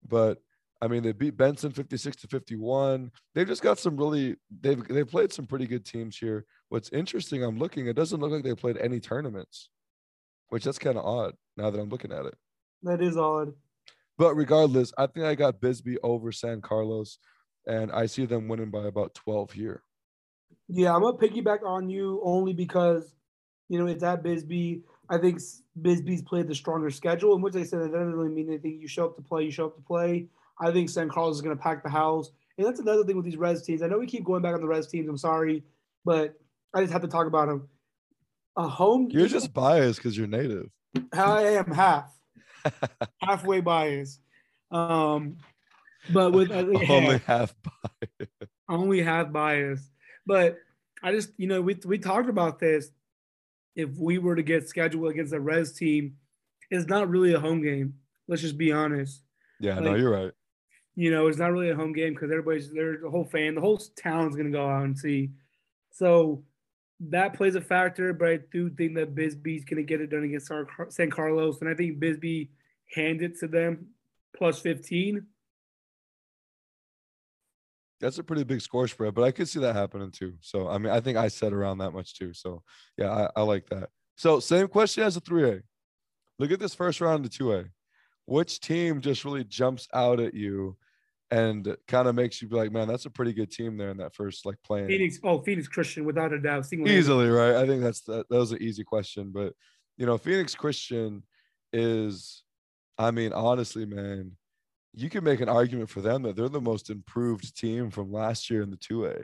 But I mean, they beat Benson 56 to 51. They've just got some really they've they've played some pretty good teams here. What's interesting, I'm looking, it doesn't look like they played any tournaments, which that's kind of odd now that I'm looking at it. That is odd. But regardless, I think I got Bisbee over San Carlos, and I see them winning by about 12 here. Yeah, I'm gonna piggyback on you only because you know it's at Bisbee. I think Bisbee's played the stronger schedule, in which I said that doesn't really mean anything. You show up to play, you show up to play. I think San Carlos is going to pack the house. And that's another thing with these Res teams. I know we keep going back on the Res teams. I'm sorry, but I just have to talk about them. A home. You're just biased because you're native. I am half, (laughs) halfway biased. Um, but with (laughs) only half bias. Only half bias. But I just, you know, we we talked about this. If we were to get scheduled against a res team, it's not really a home game. Let's just be honest. Yeah, like, no, you're right you know, it's not really a home game because everybody's there's the whole fan, the whole town's gonna go out and see. So that plays a factor, but I do think that Bisbee's gonna get it done against San Carlos, and I think Bisbee hand it to them plus 15. That's a pretty big score spread, but I could see that happening too. So I mean, I think I set around that much too. So yeah, I, I like that. So same question as a 3A. Look at this first round of 2A. Which team just really jumps out at you and kind of makes you be like, man, that's a pretty good team there in that first like playing. Phoenix, oh, Phoenix Christian, without a doubt, easily, right? I think that's that, that was an easy question, but you know, Phoenix Christian is, I mean, honestly, man, you can make an argument for them that they're the most improved team from last year in the two A.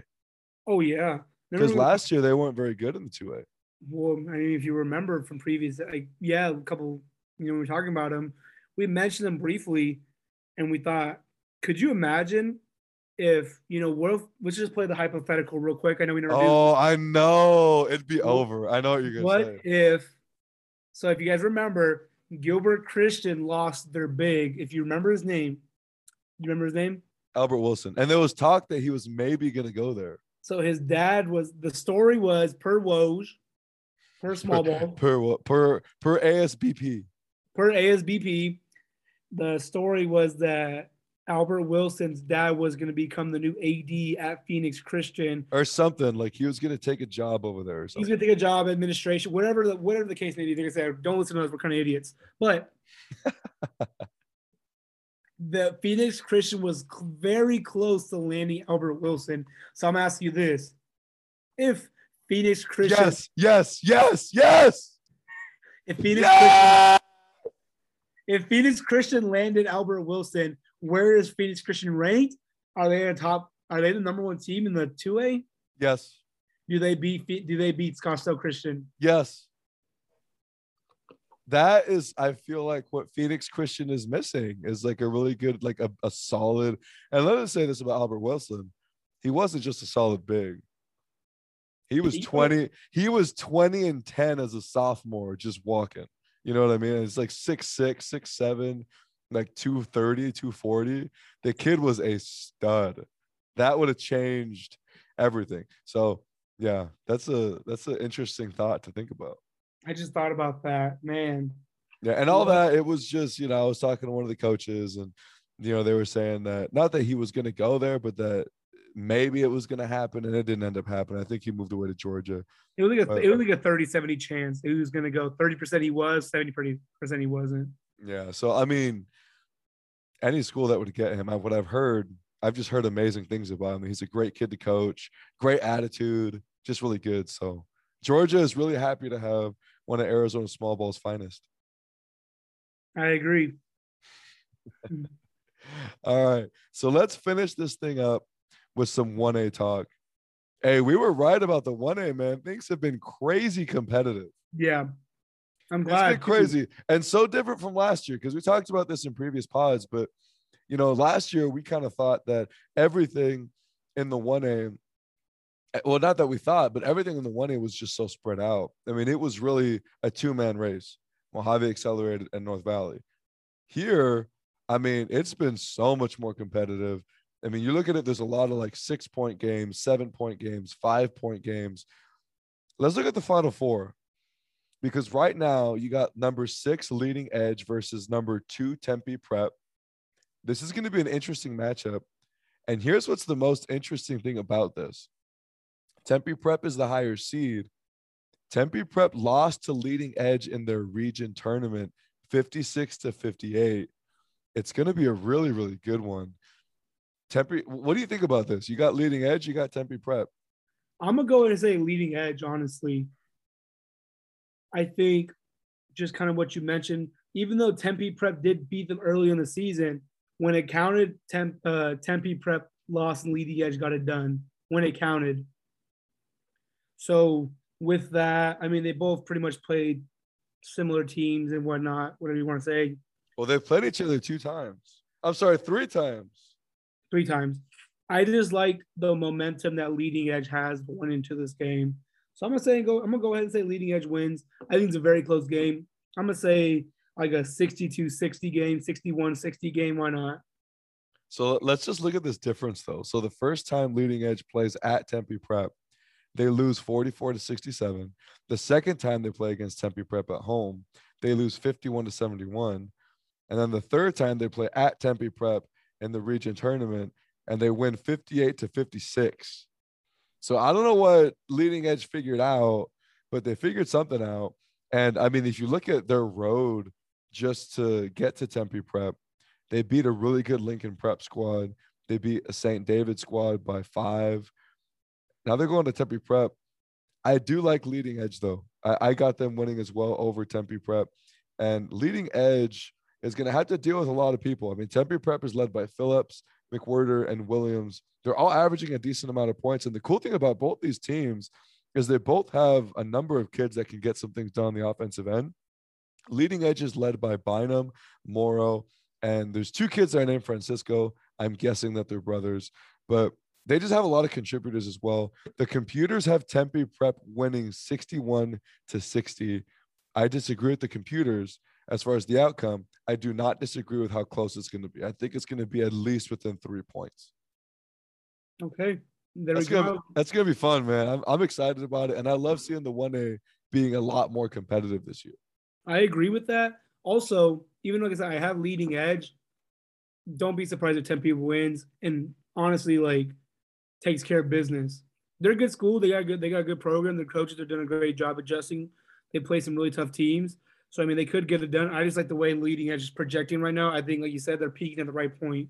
Oh yeah, because last year they weren't very good in the two A. Well, I mean, if you remember from previous, like yeah, a couple, you know, we are talking about them, we mentioned them briefly, and we thought could you imagine if you know what if let's just play the hypothetical real quick. I know we never oh i know. It'd be over. I know what you're gonna say. what say. if so if you guys remember gilbert christian lost their big if you remember his name you remember his name? Albert wilson. And there was talk that he was maybe gonna go there. So his dad was the story was per woj per (laughs) small ball per per per asbp per asbp the story was that Albert Wilson's dad was going to become the new AD at Phoenix Christian or something. Like he was going to take a job over there. He's going to take a job, administration, whatever the whatever the case may be. They're going to say, "Don't listen to us. We're kind of idiots." But (laughs) the Phoenix Christian was very close to landing Albert Wilson. So I'm asking you this: If Phoenix Christian, yes, yes, yes, yes, if Phoenix! Christian, if Phoenix Christian landed Albert Wilson, where is Phoenix Christian ranked? Are they in the top? Are they the number one team in the two A? Yes. Do they beat? Do they beat Scottsdale Christian? Yes. That is, I feel like what Phoenix Christian is missing is like a really good, like a, a solid. And let us say this about Albert Wilson: he wasn't just a solid big. He was 20, he was 20 and 10 as a sophomore, just walking. You know what I mean? It's like six six, six seven, like 230, 240. The kid was a stud. That would have changed everything. So yeah, that's a that's an interesting thought to think about. I just thought about that, man. Yeah, and all that it was just, you know, I was talking to one of the coaches and you know, they were saying that not that he was going to go there, but that maybe it was going to happen and it didn't end up happening. I think he moved away to Georgia. It was like a, but, it was like a 30 70 chance. He was going to go 30% he was, 70% he wasn't. Yeah. So, I mean, any school that would get him, I what I've heard, I've just heard amazing things about him. He's a great kid to coach, great attitude, just really good. So, Georgia is really happy to have one of Arizona small ball's finest. I agree. (laughs) All right. So let's finish this thing up with some 1A talk. Hey, we were right about the 1A, man. Things have been crazy competitive. Yeah. I'm glad. It's been crazy and so different from last year because we talked about this in previous pods. But, you know, last year we kind of thought that everything in the 1A, eh, well, not that we thought, but everything in the 1A was just so spread out. I mean, it was really a two man race Mohave Accelerated and North Valley. Here, I mean, it's been so much more competitive. I mean, you look at it, there's a lot of like six point games, seven point games, five point games. Let's look at the final four because right now you got number six leading edge versus number two Tempe prep. This is going to be an interesting matchup. And here's what's the most interesting thing about this Tempe prep is the higher seed. Tempe prep lost to leading edge in their region tournament 56 to 58. It's going to be a really, really good one. Tempe, what do you think about this? You got leading edge, you got Tempe prep. I'm gonna go and say leading edge, honestly. I think just kind of what you mentioned, even though Tempe prep did beat them early in the season, when it counted, Temp, uh, Tempe prep lost and leading edge got it done when it counted. So with that, I mean, they both pretty much played similar teams and whatnot, whatever you want to say. Well, they've played each other two times. I'm sorry, three times three times. I just like the momentum that Leading Edge has going into this game. So I'm gonna say go. I'm gonna go ahead and say Leading Edge wins. I think it's a very close game. I'm gonna say like a 62-60 game, 61-60 game. Why not? So let's just look at this difference though. So the first time Leading Edge plays at Tempe Prep, they lose 44 to 67. The second time they play against Tempe Prep at home, they lose 51 to 71. And then the third time they play at Tempe Prep, in the region tournament and they win 58 to 56. So I don't know what leading edge figured out, but they figured something out. And I mean, if you look at their road just to get to Tempe Prep, they beat a really good Lincoln Prep squad. They beat a St. David squad by five. Now they're going to Tempe Prep. I do like leading edge though. I, I got them winning as well over Tempe Prep. And leading edge is going to have to deal with a lot of people. I mean, Tempe Prep is led by Phillips, McWhirter, and Williams. They're all averaging a decent amount of points. And the cool thing about both these teams is they both have a number of kids that can get some things done on the offensive end. Leading edges led by Bynum, Morrow, and there's two kids that are named Francisco. I'm guessing that they're brothers, but they just have a lot of contributors as well. The computers have Tempe Prep winning 61 to 60. I disagree with the computers as far as the outcome, I do not disagree with how close it's going to be. I think it's going to be at least within three points. Okay. There that's we gonna, go. That's going to be fun, man. I'm, I'm excited about it. And I love seeing the 1A being a lot more competitive this year. I agree with that. Also, even like I said, I have leading edge. Don't be surprised if Tempe wins and honestly, like, takes care of business. They're a good school. They got good. They got a good program. The coaches are doing a great job adjusting. They play some really tough teams. So I mean, they could get it done. I just like the way leading edge is projecting right now. I think, like you said, they're peaking at the right point.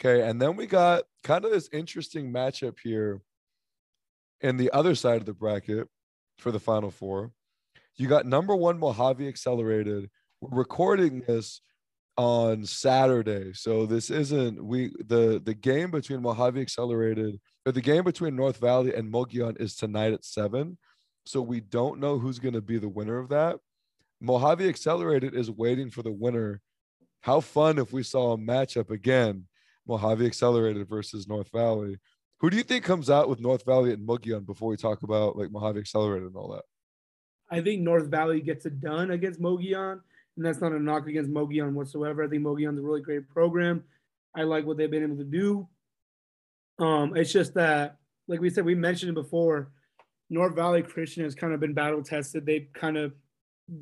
Okay, and then we got kind of this interesting matchup here in the other side of the bracket for the final four. You got number one Mohave Accelerated. We're recording this on Saturday, so this isn't we the the game between Mohave Accelerated or the game between North Valley and Mogollon is tonight at seven. So we don't know who's going to be the winner of that. Mohave Accelerated is waiting for the winner. How fun if we saw a matchup again, Mohave Accelerated versus North Valley. Who do you think comes out with North Valley and Mogollon before we talk about like Mohave Accelerated and all that? I think North Valley gets it done against Mogollon, and that's not a knock against Mogollon whatsoever. I think Mogollon's a really great program. I like what they've been able to do. Um, it's just that, like we said, we mentioned it before. North Valley Christian has kind of been battle tested. They've kind of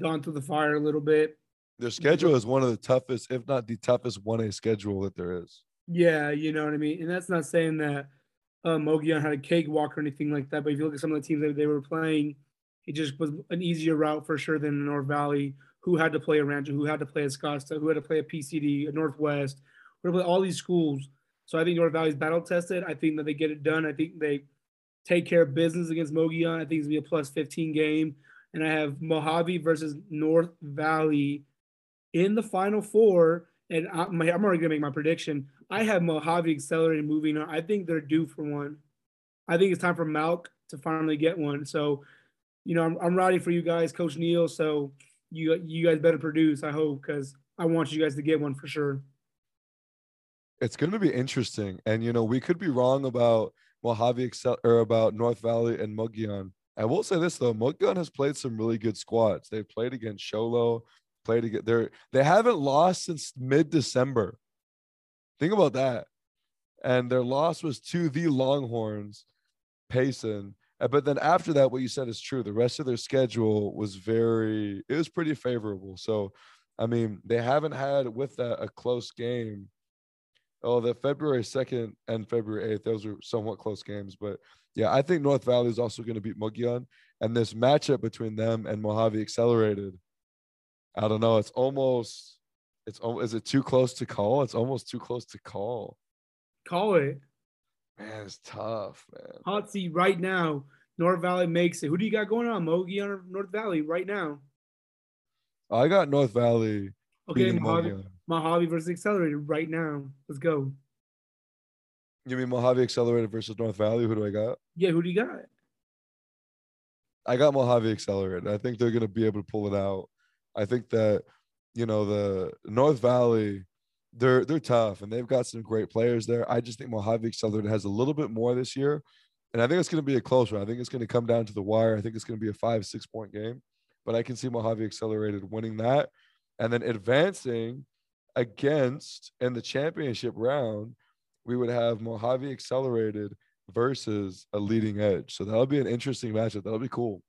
gone through the fire a little bit. Their schedule is one of the toughest, if not the toughest, one A schedule that there is. Yeah, you know what I mean. And that's not saying that uh, Mogollon had a cakewalk or anything like that. But if you look at some of the teams that they were playing, it just was an easier route for sure than North Valley, who had to play a Rancho, who had to play a Scottsdale, who had to play a PCD, a Northwest, who had to play all these schools. So I think North Valley's battle tested. I think that they get it done. I think they take care of business against Mogollon. I think it's gonna be a plus 15 game. And I have Mohave versus North Valley in the final four. And I'm already gonna make my prediction. I have Mohave Accelerated moving on. I think they're due for one. I think it's time for Malk to finally get one. So, you know, I'm, I'm riding for you guys, Coach Neal. So you you guys better produce. I hope because I want you guys to get one for sure. It's going to be interesting, and you know, we could be wrong about Mohave Excel or about North Valley and Mogollon. I will say this though, Mogollon has played some really good squads. They've played against Show Low, played against they're they haven't lost since mid-December. Think about that. And their loss was to the Longhorns, Payson. But then after that, what you said is true. The rest of their schedule was very, it was pretty favorable. So, I mean, they haven't had with that a close game. Oh, the February 2nd and February 8th, those were somewhat close games. But yeah, I think North Valley is also going to beat Mogollon. And this matchup between them and Mohave Accelerated, I don't know. It's almost, it's is it too close to call? It's almost too close to call. Call it. Man, it's tough, man. Hot seat right now. North Valley makes it. Who do you got going on, Mogi or North Valley right now? I got North Valley. Okay, Mohave, Mohave versus Accelerated right now. Let's go. You mean Mohave Accelerated versus North Valley? Who do I got? Yeah, who do you got? I got Mohave Accelerated. I think they're going to be able to pull it out. I think that you know the North Valley they're they're tough and they've got some great players there. I just think Mohave Accelerated has a little bit more this year, and I think it's going to be a close one. I think it's going to come down to the wire. I think it's going to be a five six point game, but I can see Mohave Accelerated winning that, and then advancing against in the championship round. We would have Mohave Accelerated versus a leading edge. So that'll be an interesting matchup. That'll be cool.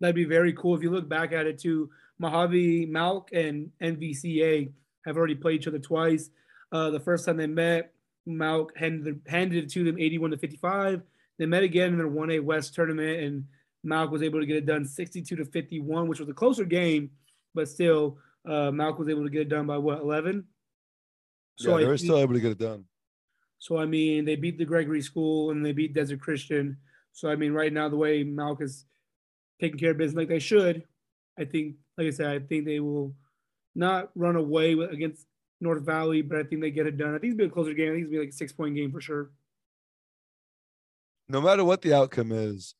That'd be very cool if you look back at it too. Mohave Malk and NVCA have already played each other twice. Uh, the first time they met, Malk handed, handed it to them 81 to 55. They met again in their 1A West tournament, and Malk was able to get it done 62 to 51, which was a closer game, but still, uh, Malk was able to get it done by what 11. So yeah, they were still able to get it done. So I mean, they beat the Gregory School and they beat Desert Christian. So I mean, right now the way Malk is taking care of business like they should, I think, like I said, I think they will not run away against North Valley, but I think they get it done. I think it's be a closer game. I think it's be like a six point game for sure. No matter what the outcome is,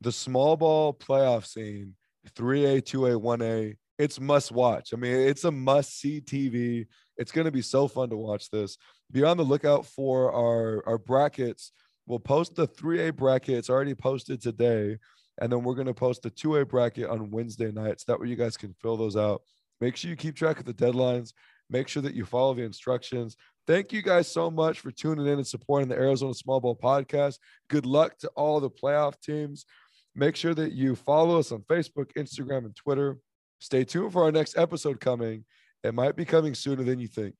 the small ball playoff scene, 3A, 2A, 1A, it's must watch. I mean, it's a must see TV. It's going to be so fun to watch this. Be on the lookout for our, our brackets. We'll post the 3A bracket. It's already posted today. And then we're going to post the 2A bracket on Wednesday nights. That way you guys can fill those out. Make sure you keep track of the deadlines. Make sure that you follow the instructions. Thank you guys so much for tuning in and supporting the Arizona Small Ball Podcast. Good luck to all the playoff teams. Make sure that you follow us on Facebook, Instagram, and Twitter. Stay tuned for our next episode coming. It might be coming sooner than you think.